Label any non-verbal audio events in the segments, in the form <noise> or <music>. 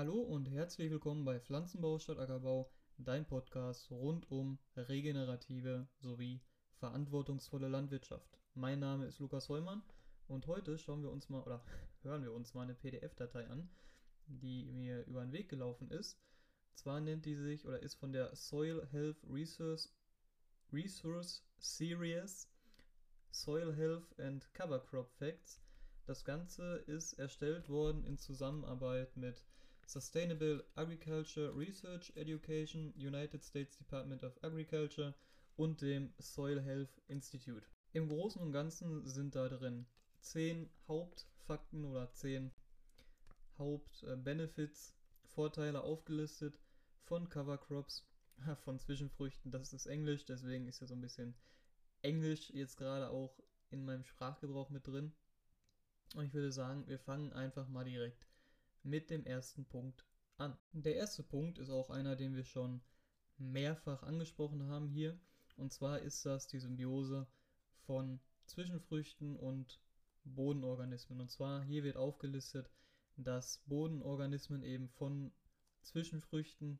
Hallo und herzlich willkommen bei Pflanzenbau statt Ackerbau, dein Podcast rund um regenerative sowie verantwortungsvolle Landwirtschaft. Mein Name ist Lukas Heumann und heute schauen wir uns mal oder <laughs> hören wir uns mal eine PDF-Datei an, die mir über den Weg gelaufen ist. Zwar nennt die sich oder ist von der Soil Health Resource, Resource Series Soil Health and Cover Crop Facts. Das Ganze ist erstellt worden in Zusammenarbeit mit Sustainable Agriculture Research Education, United States Department of Agriculture und dem Soil Health Institute. Im Großen und Ganzen sind da drin zehn Hauptfakten oder zehn Hauptbenefits, Vorteile aufgelistet von Cover Crops, von Zwischenfrüchten. Das ist Englisch, deswegen ist ja so ein bisschen Englisch jetzt gerade auch in meinem Sprachgebrauch mit drin. Und ich würde sagen, wir fangen einfach mal direkt mit dem ersten Punkt an. Der erste Punkt ist auch einer, den wir schon mehrfach angesprochen haben hier. Und zwar ist das die Symbiose von Zwischenfrüchten und Bodenorganismen. Und zwar hier wird aufgelistet, dass Bodenorganismen eben von Zwischenfrüchten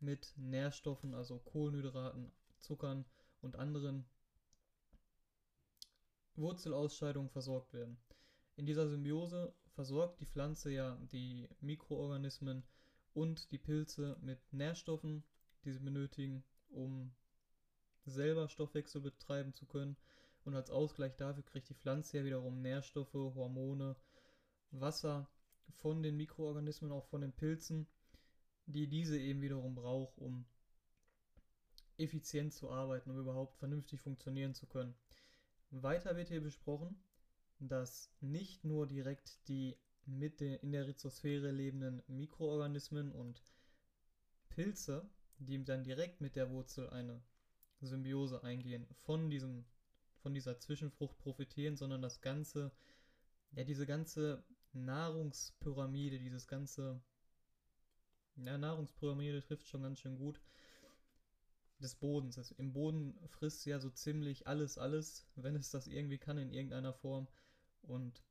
mit Nährstoffen, also Kohlenhydraten, Zuckern und anderen Wurzelausscheidungen versorgt werden. In dieser Symbiose versorgt die Pflanze ja die Mikroorganismen und die Pilze mit Nährstoffen, die sie benötigen, um selber Stoffwechsel betreiben zu können. Und als Ausgleich dafür kriegt die Pflanze ja wiederum Nährstoffe, Hormone, Wasser von den Mikroorganismen, auch von den Pilzen, die diese eben wiederum braucht, um effizient zu arbeiten, um überhaupt vernünftig funktionieren zu können. Weiter wird hier besprochen, dass nicht nur direkt die mit den, in der Rhizosphäre lebenden Mikroorganismen und Pilze, die dann direkt mit der Wurzel eine Symbiose eingehen, von diesem von dieser Zwischenfrucht profitieren, sondern das ganze ja diese ganze Nahrungspyramide, dieses ganze ja, Nahrungspyramide trifft schon ganz schön gut des Bodens. Also Im Boden frisst ja so ziemlich alles, alles, wenn es das irgendwie kann in irgendeiner Form. Und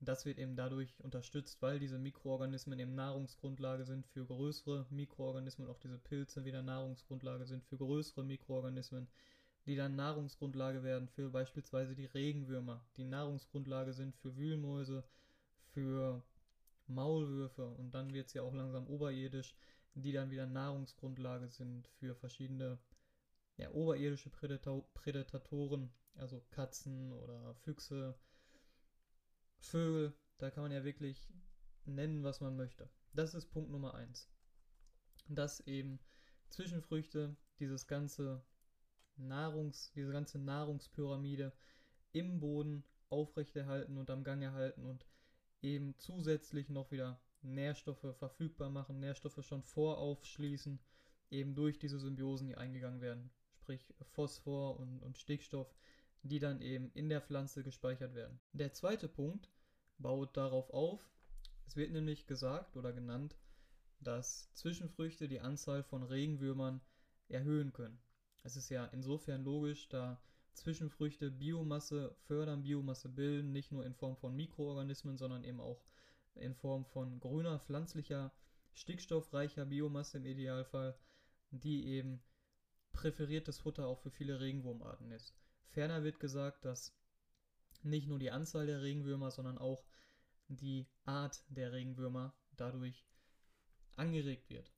das wird eben dadurch unterstützt, weil diese Mikroorganismen eben Nahrungsgrundlage sind für größere Mikroorganismen, auch diese Pilze wieder Nahrungsgrundlage sind für größere Mikroorganismen, die dann Nahrungsgrundlage werden für beispielsweise die Regenwürmer, die Nahrungsgrundlage sind für Wühlmäuse, für Maulwürfe und dann wird es ja auch langsam oberirdisch, die dann wieder Nahrungsgrundlage sind für verschiedene ja, oberirdische Prädator Prädatoren, also Katzen oder Füchse, Vögel, da kann man ja wirklich nennen, was man möchte. Das ist Punkt Nummer eins. Dass eben Zwischenfrüchte dieses ganze Nahrungs, diese ganze Nahrungspyramide im Boden aufrechterhalten und am Gang erhalten und eben zusätzlich noch wieder Nährstoffe verfügbar machen, Nährstoffe schon voraufschließen, eben durch diese Symbiosen, die eingegangen werden, sprich Phosphor und, und Stickstoff, die dann eben in der Pflanze gespeichert werden. Der zweite Punkt baut darauf auf, es wird nämlich gesagt oder genannt, dass Zwischenfrüchte die Anzahl von Regenwürmern erhöhen können. Es ist ja insofern logisch, da Zwischenfrüchte Biomasse fördern, Biomasse bilden, nicht nur in Form von Mikroorganismen, sondern eben auch in Form von grüner, pflanzlicher, stickstoffreicher Biomasse im Idealfall, die eben präferiertes Futter auch für viele Regenwurmarten ist. Ferner wird gesagt, dass nicht nur die Anzahl der Regenwürmer, sondern auch die Art der Regenwürmer dadurch angeregt wird.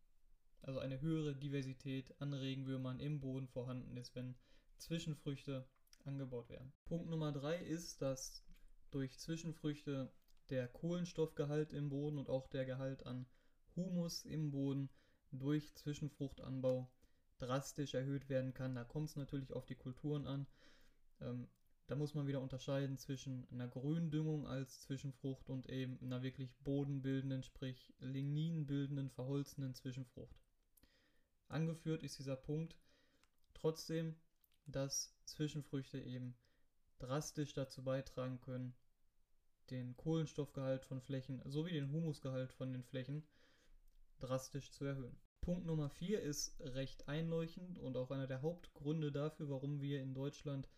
Also eine höhere Diversität an Regenwürmern im Boden vorhanden ist, wenn Zwischenfrüchte angebaut werden. Punkt Nummer drei ist, dass durch Zwischenfrüchte der Kohlenstoffgehalt im Boden und auch der Gehalt an Humus im Boden durch Zwischenfruchtanbau drastisch erhöht werden kann. Da kommt es natürlich auf die Kulturen an. Ähm, da muss man wieder unterscheiden zwischen einer Gründüngung als Zwischenfrucht und eben einer wirklich bodenbildenden, sprich ligninbildenden, verholzenden Zwischenfrucht. Angeführt ist dieser Punkt trotzdem, dass Zwischenfrüchte eben drastisch dazu beitragen können, den Kohlenstoffgehalt von Flächen sowie den Humusgehalt von den Flächen drastisch zu erhöhen. Punkt Nummer 4 ist recht einleuchtend und auch einer der Hauptgründe dafür, warum wir in Deutschland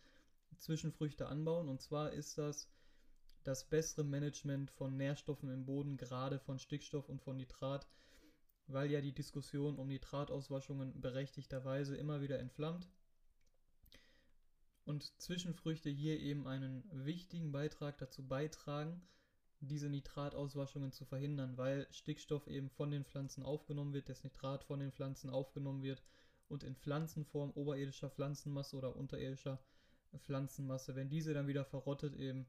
Zwischenfrüchte anbauen. Und zwar ist das das bessere Management von Nährstoffen im Boden, gerade von Stickstoff und von Nitrat. weil ja die Diskussion um Nitratauswaschungen berechtigterweise immer wieder entflammt. Und Zwischenfrüchte hier eben einen wichtigen Beitrag dazu beitragen, diese Nitratauswaschungen zu verhindern, weil Stickstoff eben von den Pflanzen aufgenommen wird, das Nitrat von den Pflanzen aufgenommen wird und in Pflanzenform oberirdischer Pflanzenmasse oder unterirdischer Pflanzenmasse, wenn diese dann wieder verrottet, eben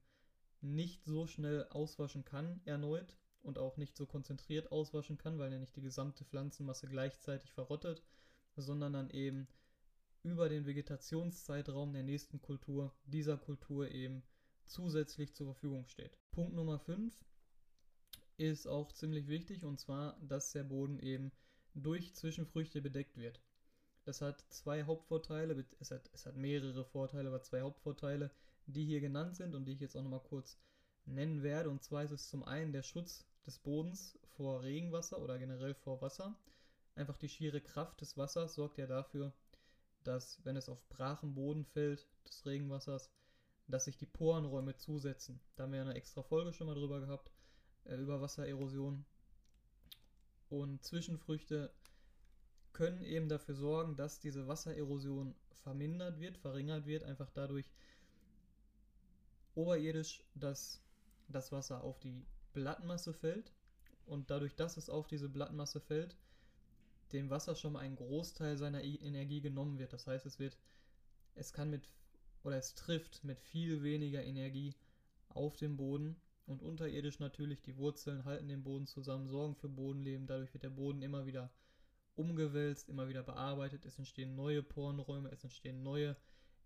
nicht so schnell auswaschen kann erneut und auch nicht so konzentriert auswaschen kann, weil er nicht die gesamte Pflanzenmasse gleichzeitig verrottet, sondern dann eben über den Vegetationszeitraum der nächsten Kultur dieser Kultur eben zusätzlich zur Verfügung steht. Punkt Nummer 5 ist auch ziemlich wichtig und zwar, dass der Boden eben durch Zwischenfrüchte bedeckt wird. Das hat zwei Hauptvorteile, es hat, es hat mehrere Vorteile, aber zwei Hauptvorteile, die hier genannt sind und die ich jetzt auch nochmal kurz nennen werde. Und zwar ist es zum einen der Schutz des Bodens vor Regenwasser oder generell vor Wasser. Einfach die schiere Kraft des Wassers sorgt ja dafür, dass wenn es auf brachen Boden fällt, des Regenwassers, dass sich die Porenräume zusetzen. Da haben wir eine extra Folge schon mal drüber gehabt, äh, über Wassererosion. Und Zwischenfrüchte können eben dafür sorgen, dass diese Wassererosion vermindert wird, verringert wird, einfach dadurch oberirdisch, dass das Wasser auf die Blattmasse fällt und dadurch, dass es auf diese Blattmasse fällt, dem Wasser schon mal ein Großteil seiner Energie genommen wird. Das heißt, es wird, es kann mit oder es trifft mit viel weniger Energie auf den Boden und unterirdisch natürlich die Wurzeln halten den Boden zusammen, sorgen für Bodenleben. Dadurch wird der Boden immer wieder umgewälzt, immer wieder bearbeitet. Es entstehen neue Porenräume, es entstehen neue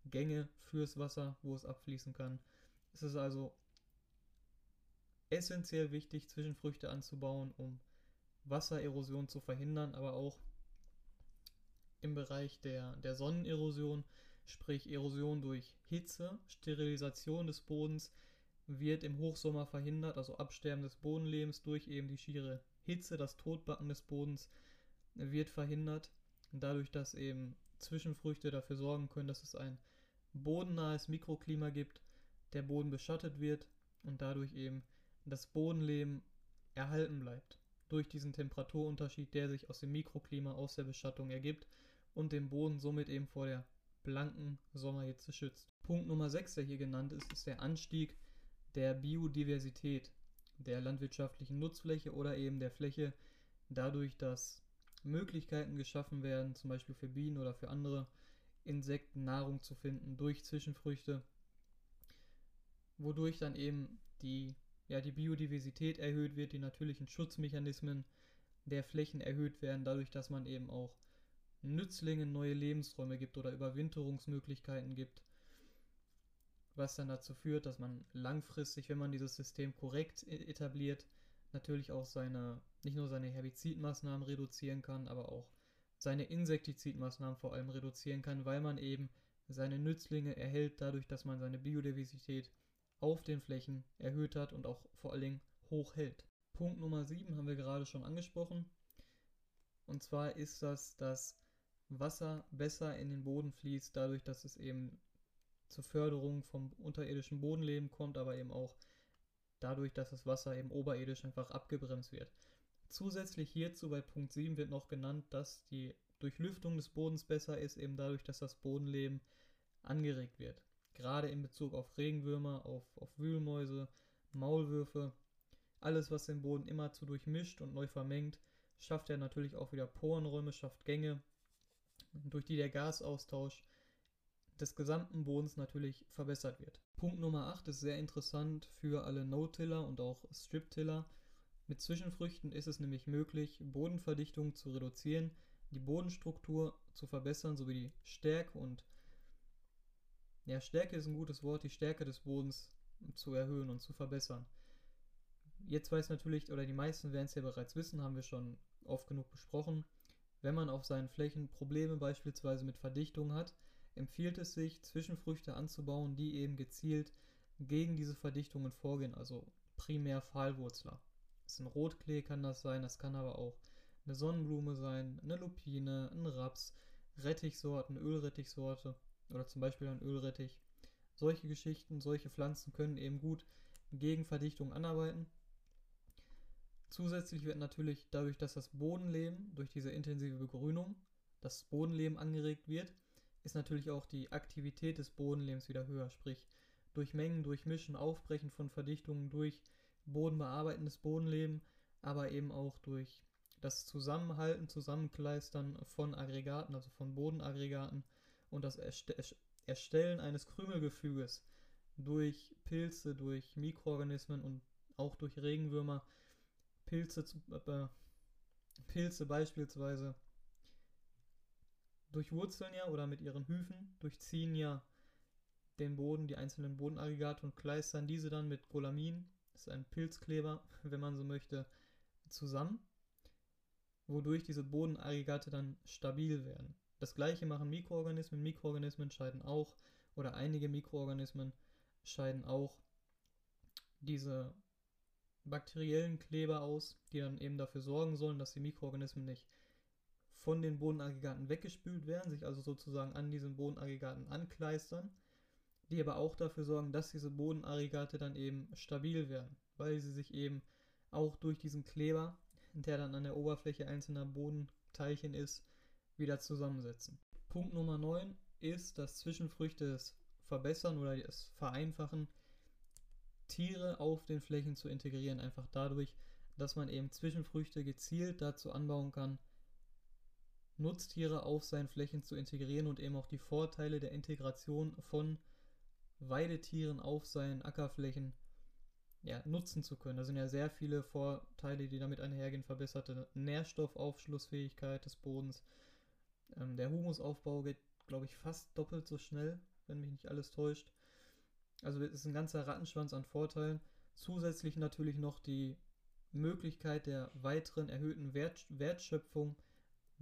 Gänge fürs Wasser, wo es abfließen kann. Es ist also essentiell wichtig, Zwischenfrüchte anzubauen, um Wassererosion zu verhindern, aber auch im Bereich der, der Sonnenerosion, sprich Erosion durch Hitze, Sterilisation des Bodens, wird im Hochsommer verhindert, also Absterben des Bodenlebens durch eben die schiere Hitze, das Totbacken des Bodens wird verhindert, dadurch, dass eben Zwischenfrüchte dafür sorgen können, dass es ein bodennahes Mikroklima gibt, der Boden beschattet wird und dadurch eben das Bodenleben erhalten bleibt. Durch diesen Temperaturunterschied, der sich aus dem Mikroklima, aus der Beschattung ergibt und den Boden somit eben vor der blanken Sommerhitze schützt. Punkt Nummer 6, der hier genannt ist, ist der Anstieg der Biodiversität der landwirtschaftlichen Nutzfläche oder eben der Fläche, dadurch, dass Möglichkeiten geschaffen werden, zum Beispiel für Bienen oder für andere Insekten Nahrung zu finden durch Zwischenfrüchte, wodurch dann eben die, ja, die Biodiversität erhöht wird, die natürlichen Schutzmechanismen der Flächen erhöht werden, dadurch, dass man eben auch Nützlingen neue Lebensräume gibt oder Überwinterungsmöglichkeiten gibt, was dann dazu führt, dass man langfristig, wenn man dieses System korrekt e-, etabliert, natürlich auch seine, nicht nur seine Herbizidmaßnahmen reduzieren kann, aber auch seine Insektizidmaßnahmen vor allem reduzieren kann, weil man eben seine Nützlinge erhält, dadurch, dass man seine Biodiversität auf den Flächen erhöht hat und auch vor allen Dingen hoch hält. Punkt Nummer 7 haben wir gerade schon angesprochen. Und zwar ist das, dass Wasser besser in den Boden fließt, dadurch, dass es eben zur Förderung vom unterirdischen Bodenleben kommt, aber eben auch dadurch, dass das Wasser eben oberirdisch einfach abgebremst wird. Zusätzlich hierzu bei Punkt 7 wird noch genannt, dass die Durchlüftung des Bodens besser ist, eben dadurch, dass das Bodenleben angeregt wird. Gerade in Bezug auf Regenwürmer, auf, auf Wühlmäuse, Maulwürfe, alles, was den Boden immer zu durchmischt und neu vermengt, schafft er natürlich auch wieder Porenräume, schafft Gänge, durch die der Gasaustausch des gesamten Bodens natürlich verbessert wird. Punkt Nummer 8 ist sehr interessant für alle No-Tiller und auch Strip-Tiller. Mit Zwischenfrüchten ist es nämlich möglich, Bodenverdichtung zu reduzieren, die Bodenstruktur zu verbessern sowie die Stärke und ja, Stärke ist ein gutes Wort, die Stärke des Bodens zu erhöhen und zu verbessern. Jetzt weiß natürlich, oder die meisten werden es ja bereits wissen, haben wir schon oft genug besprochen, wenn man auf seinen Flächen Probleme beispielsweise mit Verdichtung hat, empfiehlt es sich, Zwischenfrüchte anzubauen, die eben gezielt gegen diese Verdichtungen vorgehen, also primär Pfahlwurzler. Das ist ein Rotklee kann das sein, das kann aber auch eine Sonnenblume sein, eine Lupine, ein Raps, Rettichsorten, Ölrettichsorte oder zum Beispiel ein Ölrettich. Solche Geschichten, solche Pflanzen können eben gut gegen Verdichtung anarbeiten. Zusätzlich wird natürlich dadurch, dass das Bodenleben durch diese intensive Begrünung, das Bodenleben angeregt wird, ist natürlich auch die Aktivität des Bodenlebens wieder höher. Sprich, durch Mengen, durch Mischen, Aufbrechen von Verdichtungen, durch bodenbearbeitendes Bodenleben, aber eben auch durch das Zusammenhalten, Zusammenkleistern von Aggregaten, also von Bodenaggregaten und das Erstellen eines Krümelgefüges durch Pilze, durch Mikroorganismen und auch durch Regenwürmer, Pilze, äh, Pilze beispielsweise durchwurzeln ja oder mit ihren Hyphen durchziehen ja den Boden, die einzelnen Bodenaggregate und kleistern diese dann mit Golamin, das ist ein Pilzkleber, <laughs> wenn man so möchte, zusammen, wodurch diese Bodenaggregate dann stabil werden. Das gleiche machen Mikroorganismen. Mikroorganismen scheiden auch, oder einige Mikroorganismen scheiden auch diese bakteriellen Kleber aus, die dann eben dafür sorgen sollen, dass die Mikroorganismen nicht von den Bodenaggregaten weggespült werden, sich also sozusagen an diesen Bodenaggregaten ankleistern, die aber auch dafür sorgen, dass diese Bodenaggregate dann eben stabil werden, weil sie sich eben auch durch diesen Kleber, der dann an der Oberfläche einzelner Bodenteilchen ist, wieder zusammensetzen. Punkt Nummer 9 ist, dass Zwischenfrüchte es verbessern oder es vereinfachen, Tiere auf den Flächen zu integrieren, einfach dadurch, dass man eben Zwischenfrüchte gezielt dazu anbauen kann, Nutztiere auf seinen Flächen zu integrieren und eben auch die Vorteile der Integration von Weidetieren auf seinen Ackerflächen ja, nutzen zu können. Da sind ja sehr viele Vorteile, die damit einhergehen. Verbesserte Nährstoffaufschlussfähigkeit des Bodens. Ähm, der Humusaufbau geht, glaube ich, fast doppelt so schnell, wenn mich nicht alles täuscht. Also es ist ein ganzer Rattenschwanz an Vorteilen. Zusätzlich natürlich noch die Möglichkeit der weiteren erhöhten Wert, Wertschöpfung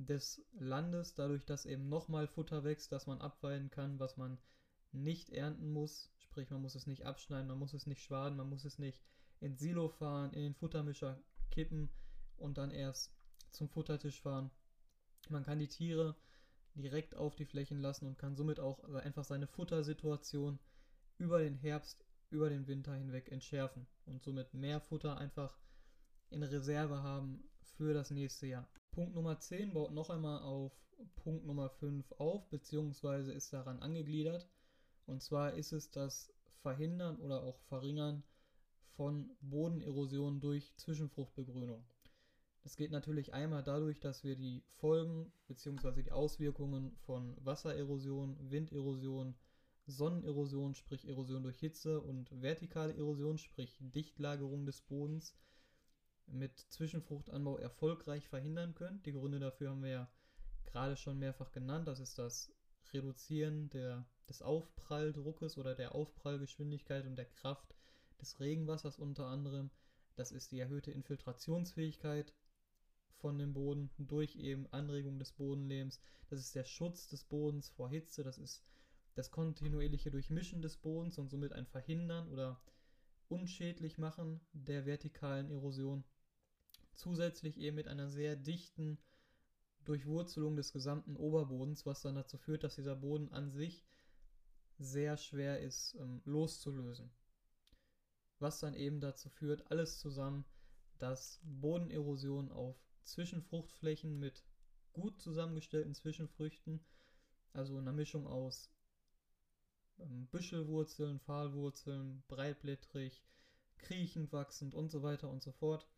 des Landes, dadurch, dass eben nochmal Futter wächst, das man abweiden kann, was man nicht ernten muss. Sprich, man muss es nicht abschneiden, man muss es nicht schwaden, man muss es nicht ins Silo fahren, in den Futtermischer kippen und dann erst zum Futtertisch fahren. Man kann die Tiere direkt auf die Flächen lassen und kann somit auch einfach seine Futtersituation über den Herbst, über den Winter hinweg entschärfen und somit mehr Futter einfach in Reserve haben für das nächste Jahr. Punkt Nummer 10 baut noch einmal auf Punkt Nummer 5 auf, beziehungsweise ist daran angegliedert. Und zwar ist es das Verhindern oder auch Verringern von Bodenerosion durch Zwischenfruchtbegrünung. Das geht natürlich einmal dadurch, dass wir die Folgen bzw. die Auswirkungen von Wassererosion, Winderosion, Sonnenerosion, sprich Erosion durch Hitze und vertikale Erosion, sprich Dichtlagerung des Bodens, mit Zwischenfruchtanbau erfolgreich verhindern können. Die Gründe dafür haben wir ja gerade schon mehrfach genannt. Das ist das Reduzieren der, des Aufpralldruckes oder der Aufprallgeschwindigkeit und der Kraft des Regenwassers unter anderem. Das ist die erhöhte Infiltrationsfähigkeit von dem Boden durch eben Anregung des Bodenlebens. Das ist der Schutz des Bodens vor Hitze. Das ist das kontinuierliche Durchmischen des Bodens und somit ein Verhindern oder unschädlich machen der vertikalen Erosion. Zusätzlich eben mit einer sehr dichten Durchwurzelung des gesamten Oberbodens, was dann dazu führt, dass dieser Boden an sich sehr schwer ist ähm, loszulösen. Was dann eben dazu führt, alles zusammen, dass Bodenerosion auf Zwischenfruchtflächen mit gut zusammengestellten Zwischenfrüchten, also einer Mischung aus Büschelwurzeln, Pfahlwurzeln, breitblättrig, kriechend wachsend und so weiter und so fort.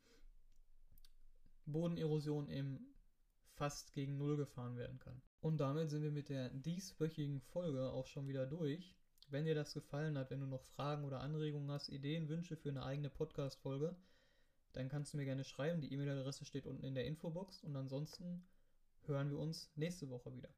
Bodenerosion eben fast gegen Null gefahren werden kann. Und damit sind wir mit der dieswöchigen Folge auch schon wieder durch. Wenn dir das gefallen hat, wenn du noch Fragen oder Anregungen hast, Ideen, Wünsche für eine eigene Podcast-Folge, dann kannst du mir gerne schreiben. Die E-Mail-Adresse steht unten in der Infobox. Und ansonsten hören wir uns nächste Woche wieder.